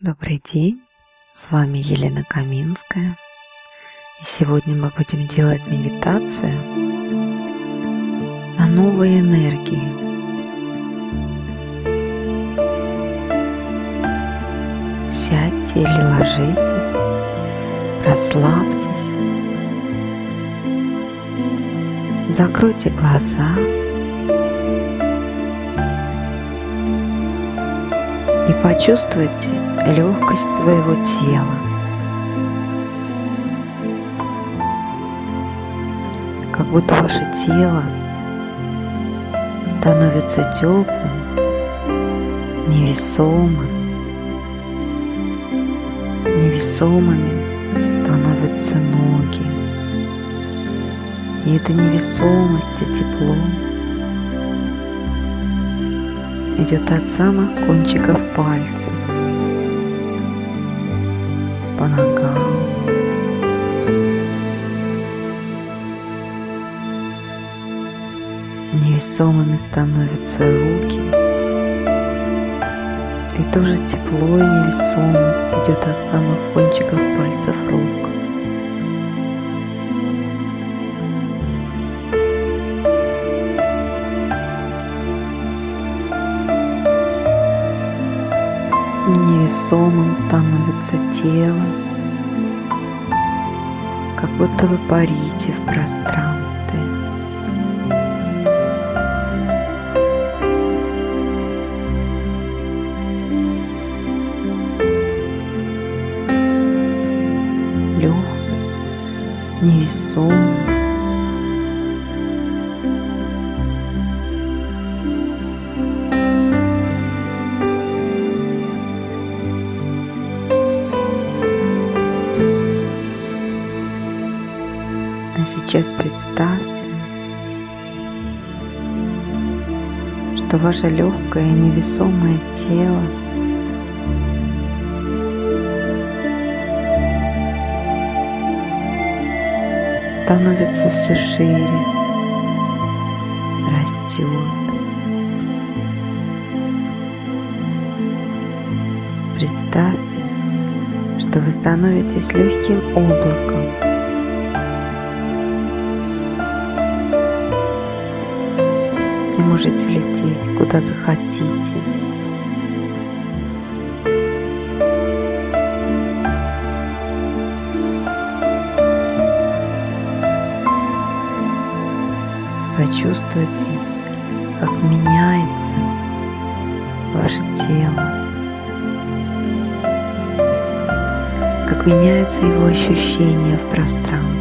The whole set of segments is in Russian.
Добрый день, с вами Елена Каминская. И сегодня мы будем делать медитацию на новые энергии. Сядьте или ложитесь, расслабьтесь, закройте глаза и почувствуйте легкость своего тела. Как будто ваше тело становится теплым, невесомым. Невесомыми становятся ноги. И эта невесомость и тепло идет от самых кончиков пальцев по ногам. Невесомыми становятся руки. И тоже тепло и невесомость идет от самых кончиков пальцев рук. Невесомым становится тело, как будто вы парите в пространстве. Легкость, невесомость. А сейчас представьте, что ваше легкое невесомое тело становится все шире, растет. Представьте, что вы становитесь легким облаком, можете лететь куда захотите. Почувствуйте, как меняется ваше тело, как меняется его ощущение в пространстве.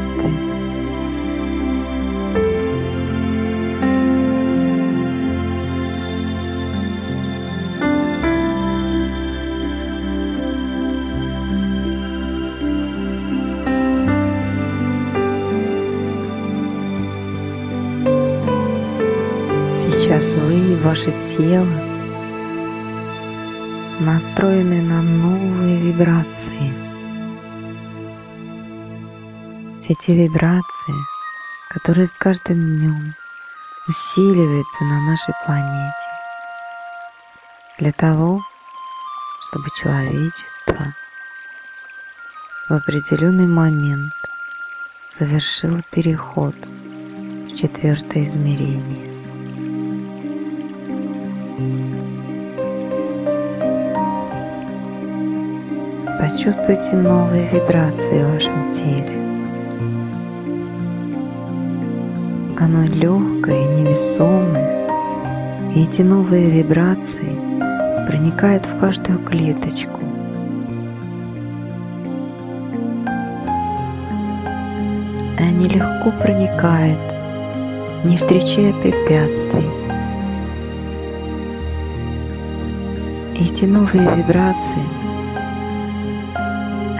Тело настроены на новые вибрации. Все те вибрации, которые с каждым днем усиливаются на нашей планете для того, чтобы человечество в определенный момент совершило переход в четвертое измерение. Почувствуйте новые вибрации в вашем теле. Оно легкое и невесомое, и эти новые вибрации проникают в каждую клеточку. И они легко проникают, не встречая препятствий. Эти новые вибрации,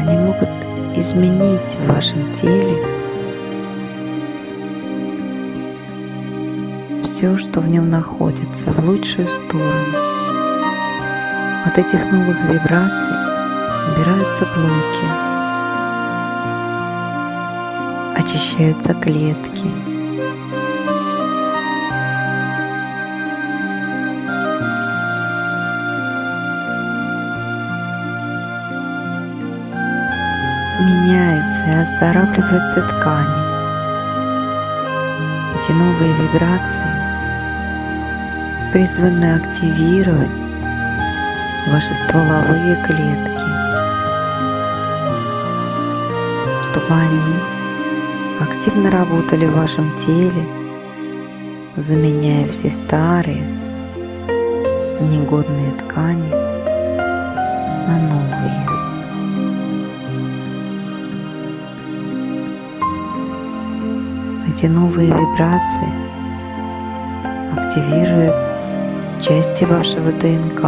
они могут изменить в вашем теле все, что в нем находится, в лучшую сторону. От этих новых вибраций убираются блоки, очищаются клетки, меняются и оздоравливаются ткани. Эти новые вибрации призваны активировать ваши стволовые клетки, чтобы они активно работали в вашем теле, заменяя все старые негодные ткани на новые. Эти новые вибрации активируют части вашего ДНК.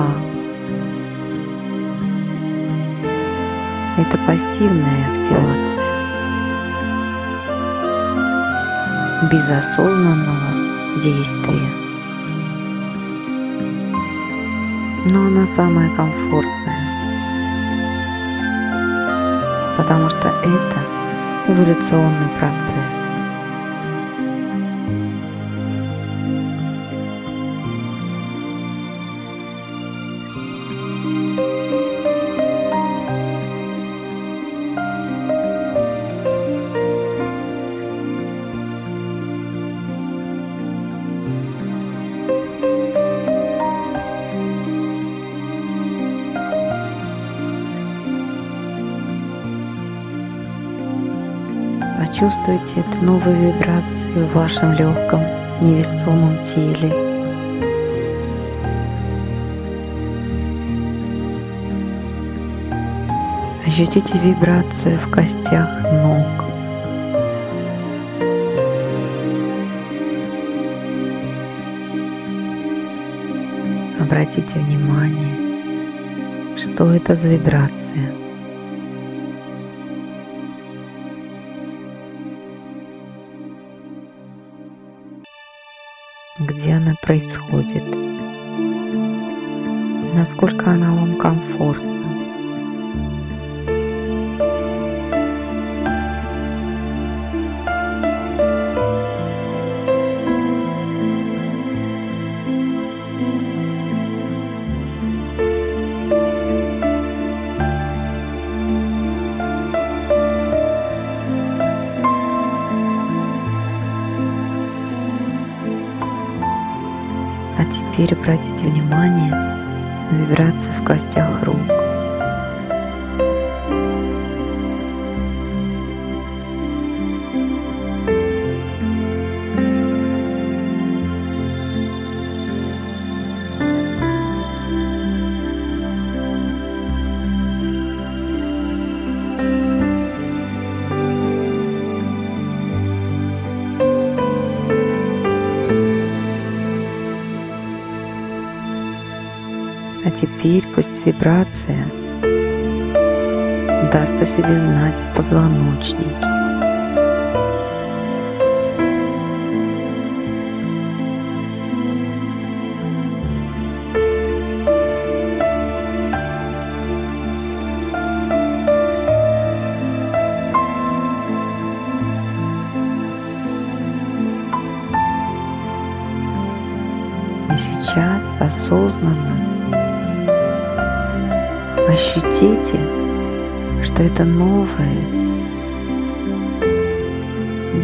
Это пассивная активация. Без осознанного действия. Но она самая комфортная. Потому что это эволюционный процесс. Почувствуйте эту новую вибрацию в вашем легком невесомом теле. Ощутите вибрацию в костях ног. Обратите внимание, что это за вибрация – где она происходит, насколько она вам комфортна. Теперь обратите внимание на вибрацию в костях рук. Теперь пусть вибрация даст о себе знать в позвоночнике. И сейчас осознанно Ощутите, что это новая,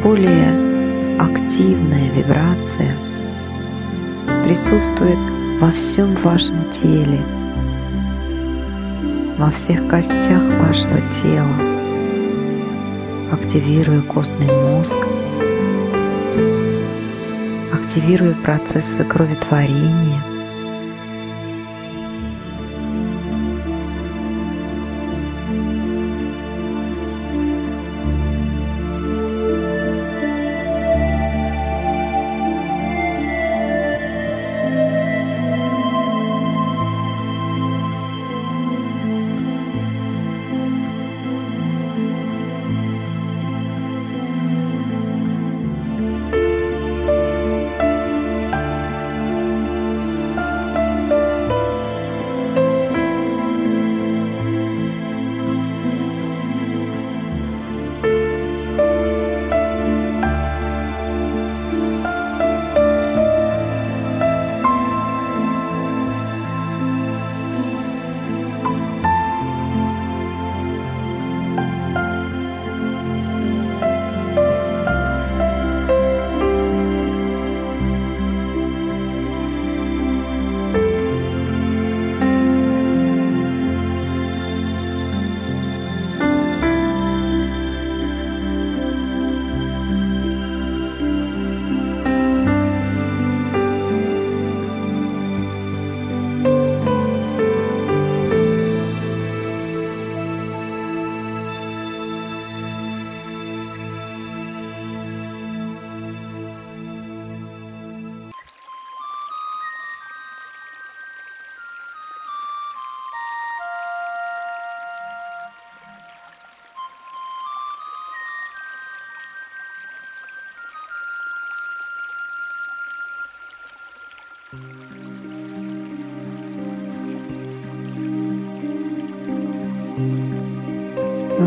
более активная вибрация присутствует во всем вашем теле, во всех костях вашего тела, активируя костный мозг, активируя процессы кроветворения –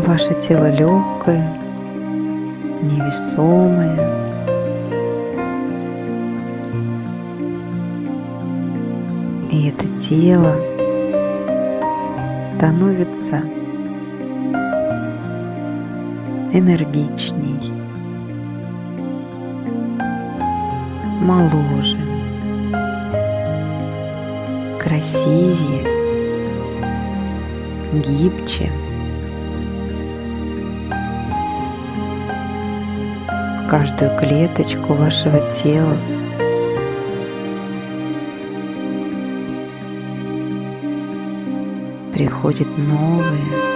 Ваше тело легкое, невесомое. И это тело становится энергичней, моложе, красивее, гибче. Каждую клеточку вашего тела. Приходит новое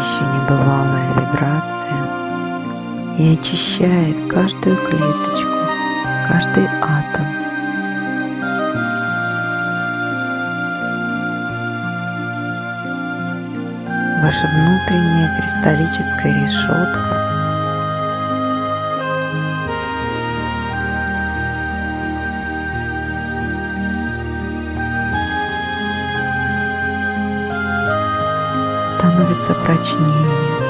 еще небывалая вибрация. И очищает каждую клеточку, каждый атом. Ваша внутренняя кристаллическая решетка становится прочнее.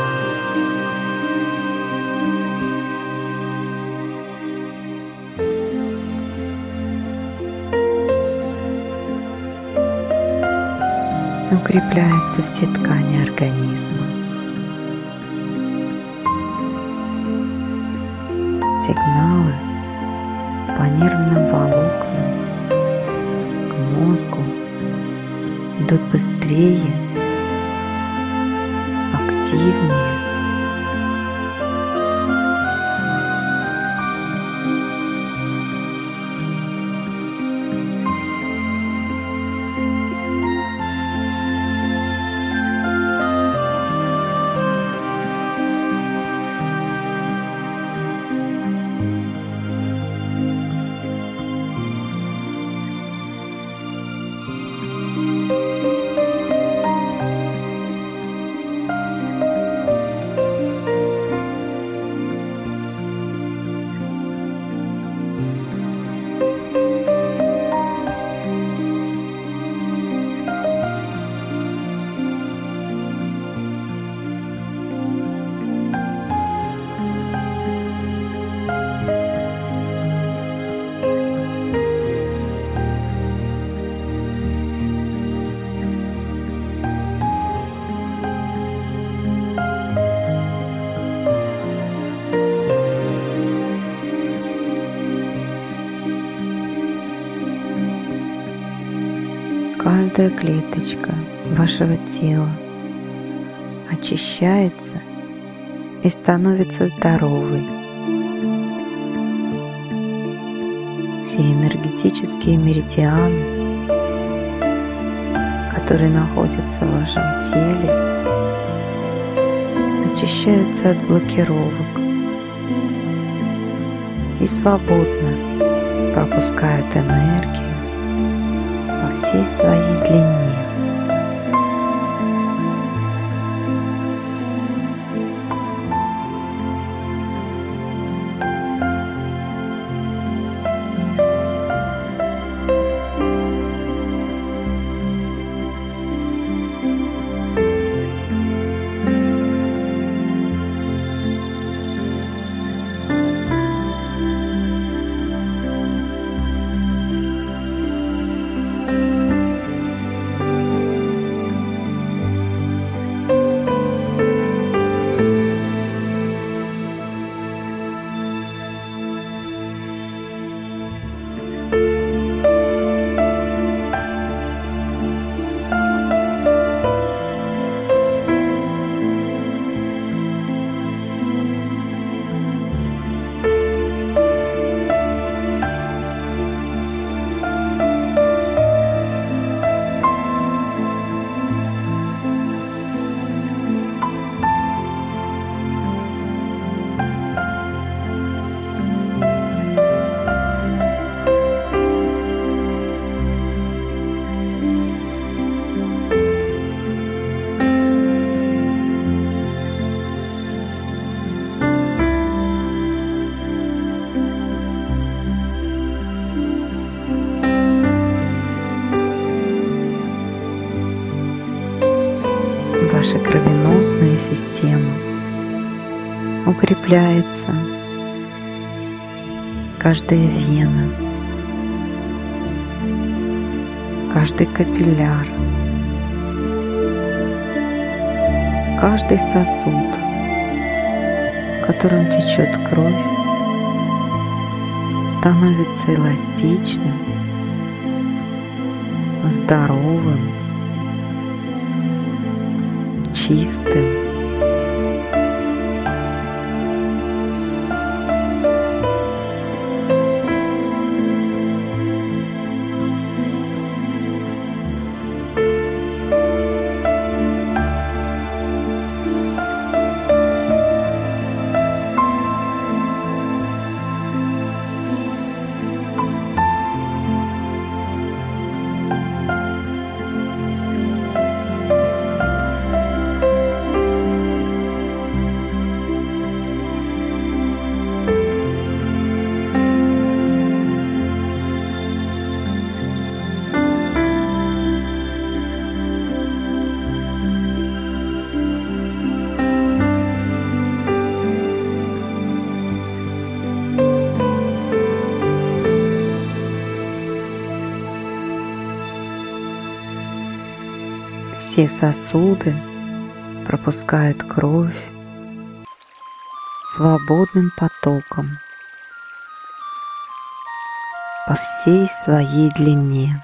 Укрепляются все ткани организма. Сигналы по нервным волокнам к мозгу идут быстрее активнее. Каждая клеточка вашего тела очищается и становится здоровой. Все энергетические меридианы, которые находятся в вашем теле, очищаются от блокировок и свободно пропускают энергию всей своей длине. Система укрепляется каждая вена, каждый капилляр, каждый сосуд, в котором течет кровь, становится эластичным, здоровым, чистым. Все сосуды пропускают кровь свободным потоком по всей своей длине.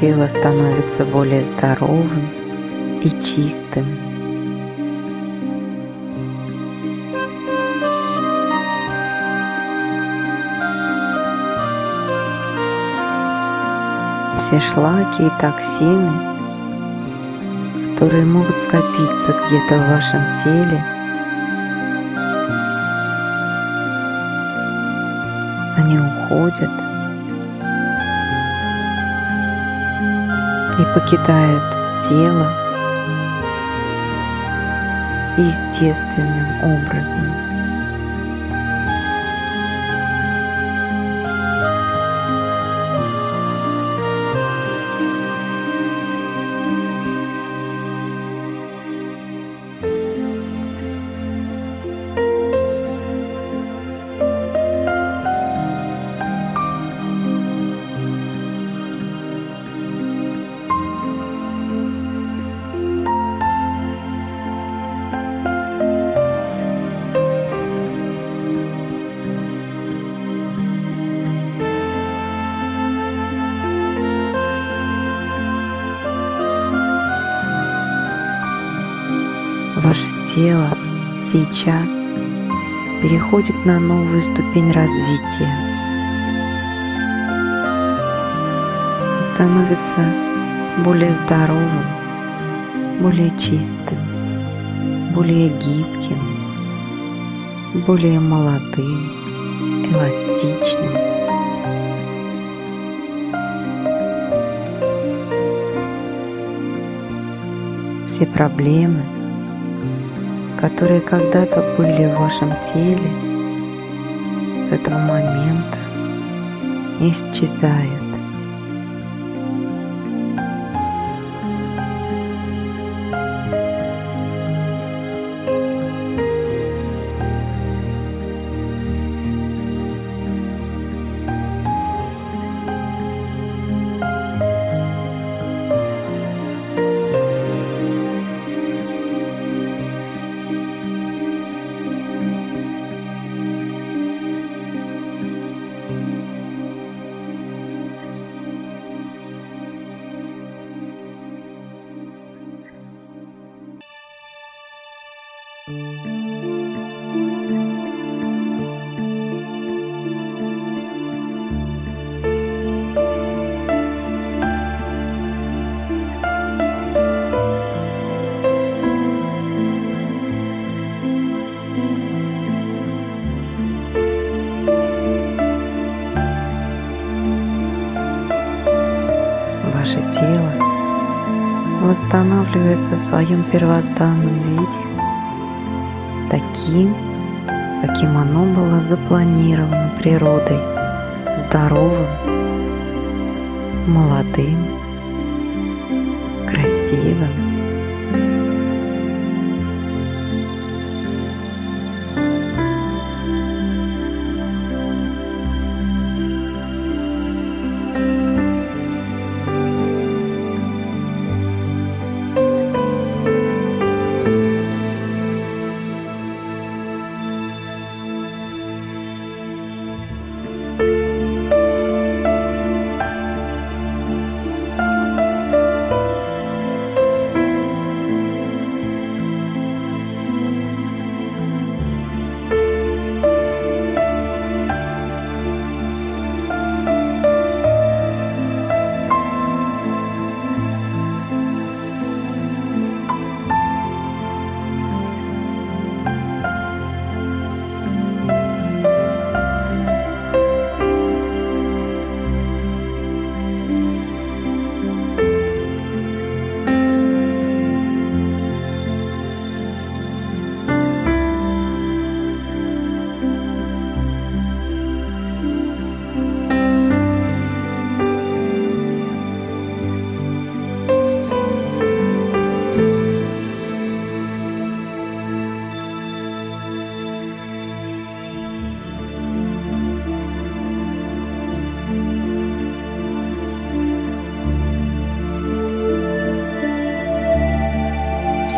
Тело становится более здоровым и чистым. Все шлаки и токсины, которые могут скопиться где-то в вашем теле, они уходят – и покидают тело естественным образом. Переходит на новую ступень развития становится более здоровым, более чистым, более гибким, более молодым, эластичным. Все проблемы – которые когда-то были в вашем теле, этого момента исчезают. Восстанавливается в своем первозданном виде, таким, каким оно было запланировано природой, здоровым, молодым, красивым,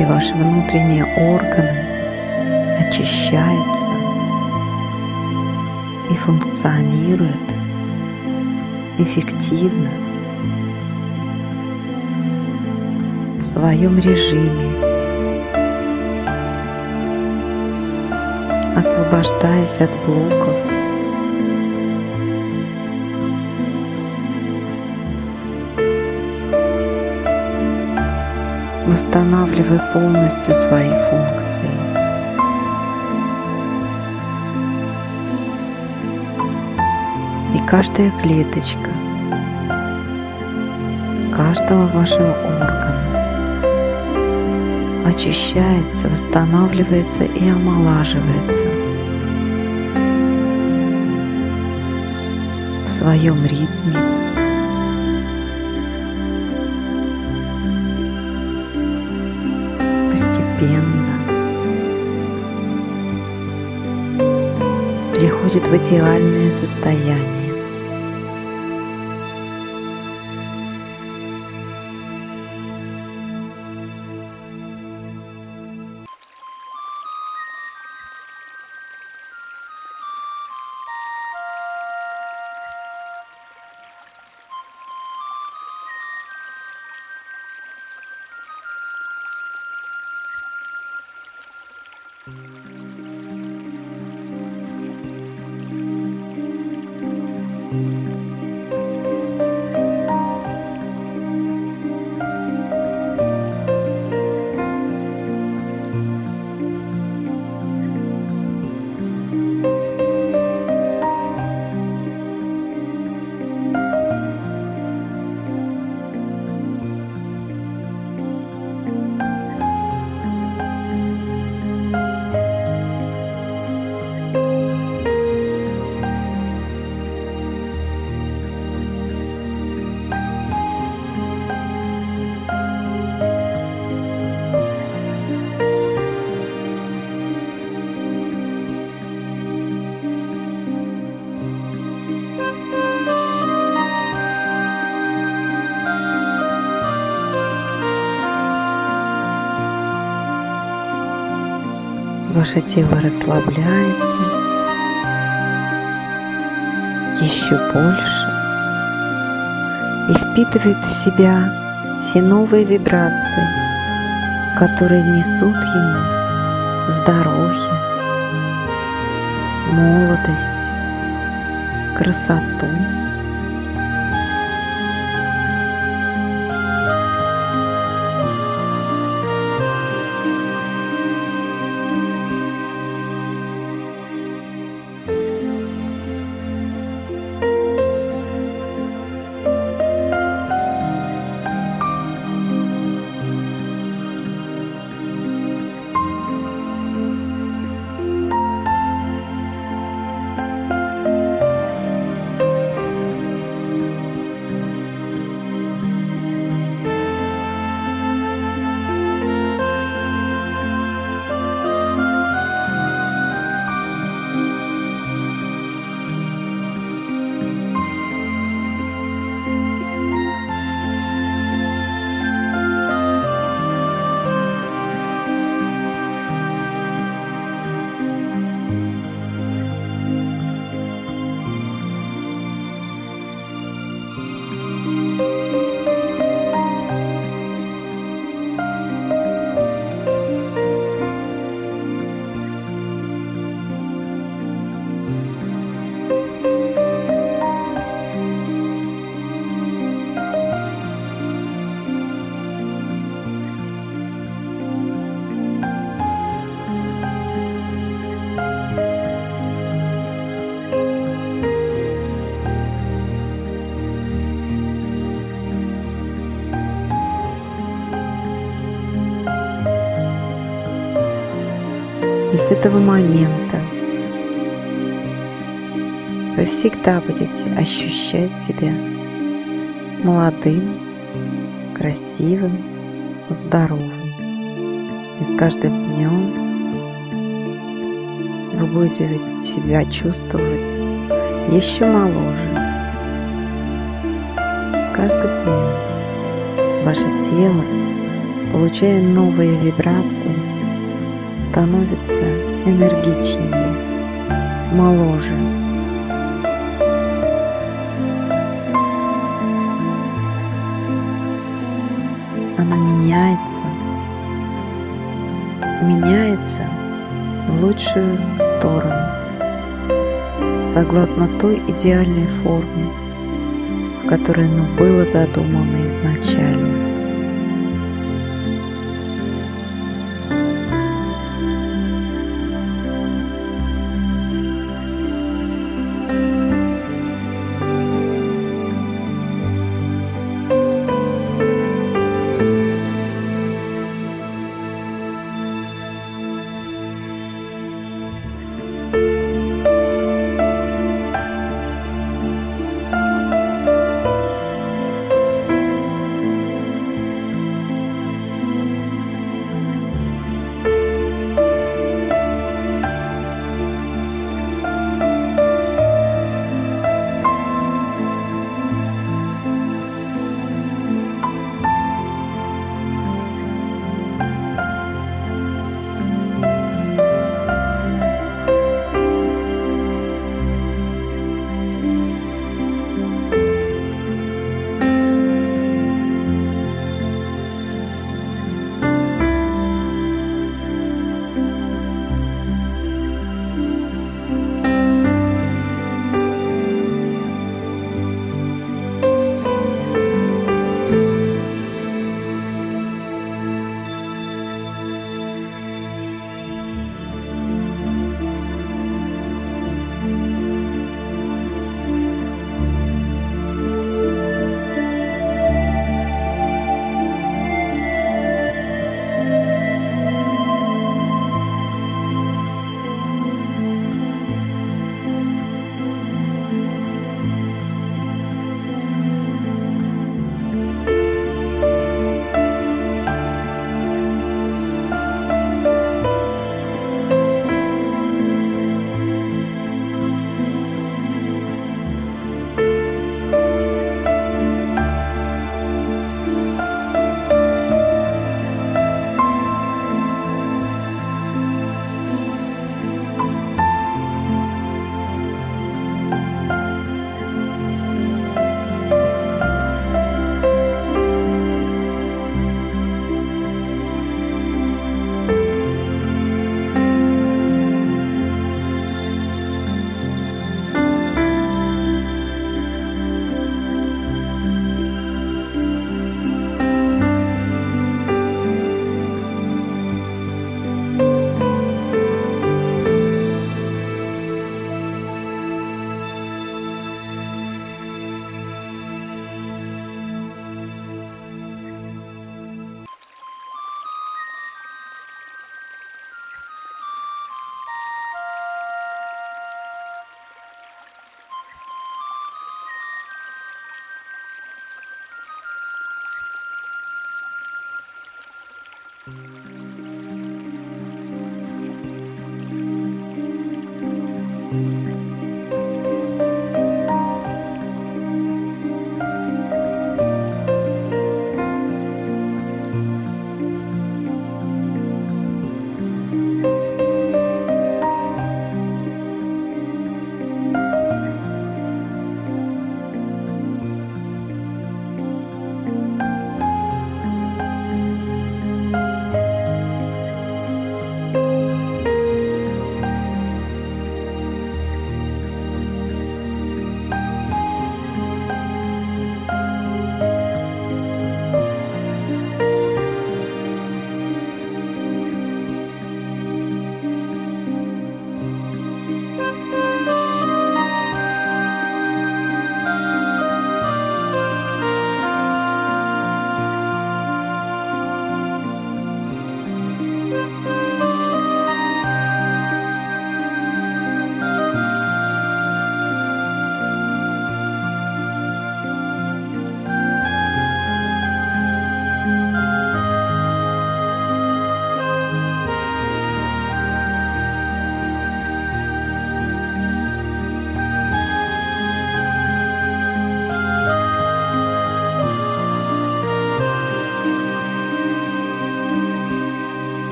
все ваши внутренние органы очищаются и функционируют эффективно в своем режиме, освобождаясь от блоков восстанавливая полностью свои функции. И каждая клеточка каждого вашего органа очищается, восстанавливается и омолаживается в своем ритме постепенно приходит в идеальное состояние. Ваше тело расслабляется еще больше и впитывает в себя все новые вибрации, которые несут ему здоровье, молодость, красоту. Этого момента вы всегда будете ощущать себя молодым, красивым, здоровым. И с каждым днем вы будете себя чувствовать еще моложе. С каждым днем ваше тело, получая новые вибрации, становится энергичнее, моложе. Оно меняется, меняется в лучшую сторону, согласно той идеальной форме, в которой оно было задумано изначально.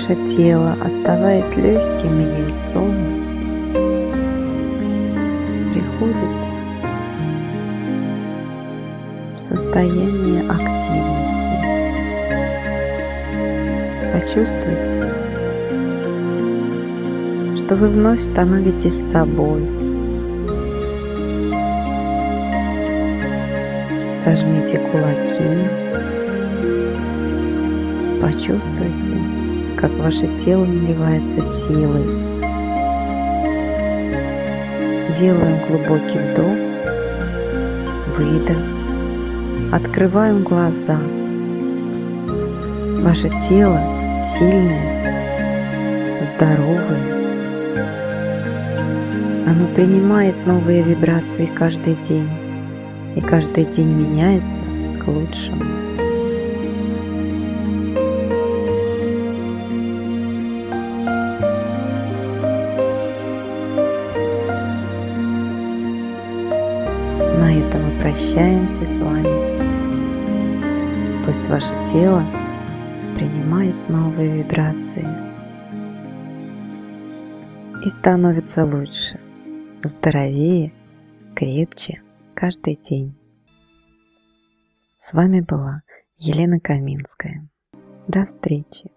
Ваше тело, оставаясь легким и невесомым, приходит в состояние активности. Почувствуйте, что вы вновь становитесь собой. Сожмите кулаки, почувствуйте, как ваше тело наливается силой. Делаем глубокий вдох, выдох, открываем глаза. Ваше тело сильное, здоровое. Оно принимает новые вибрации каждый день, и каждый день меняется к лучшему. Пусть ваше тело принимает новые вибрации и становится лучше, здоровее, крепче каждый день. С вами была Елена Каминская. До встречи!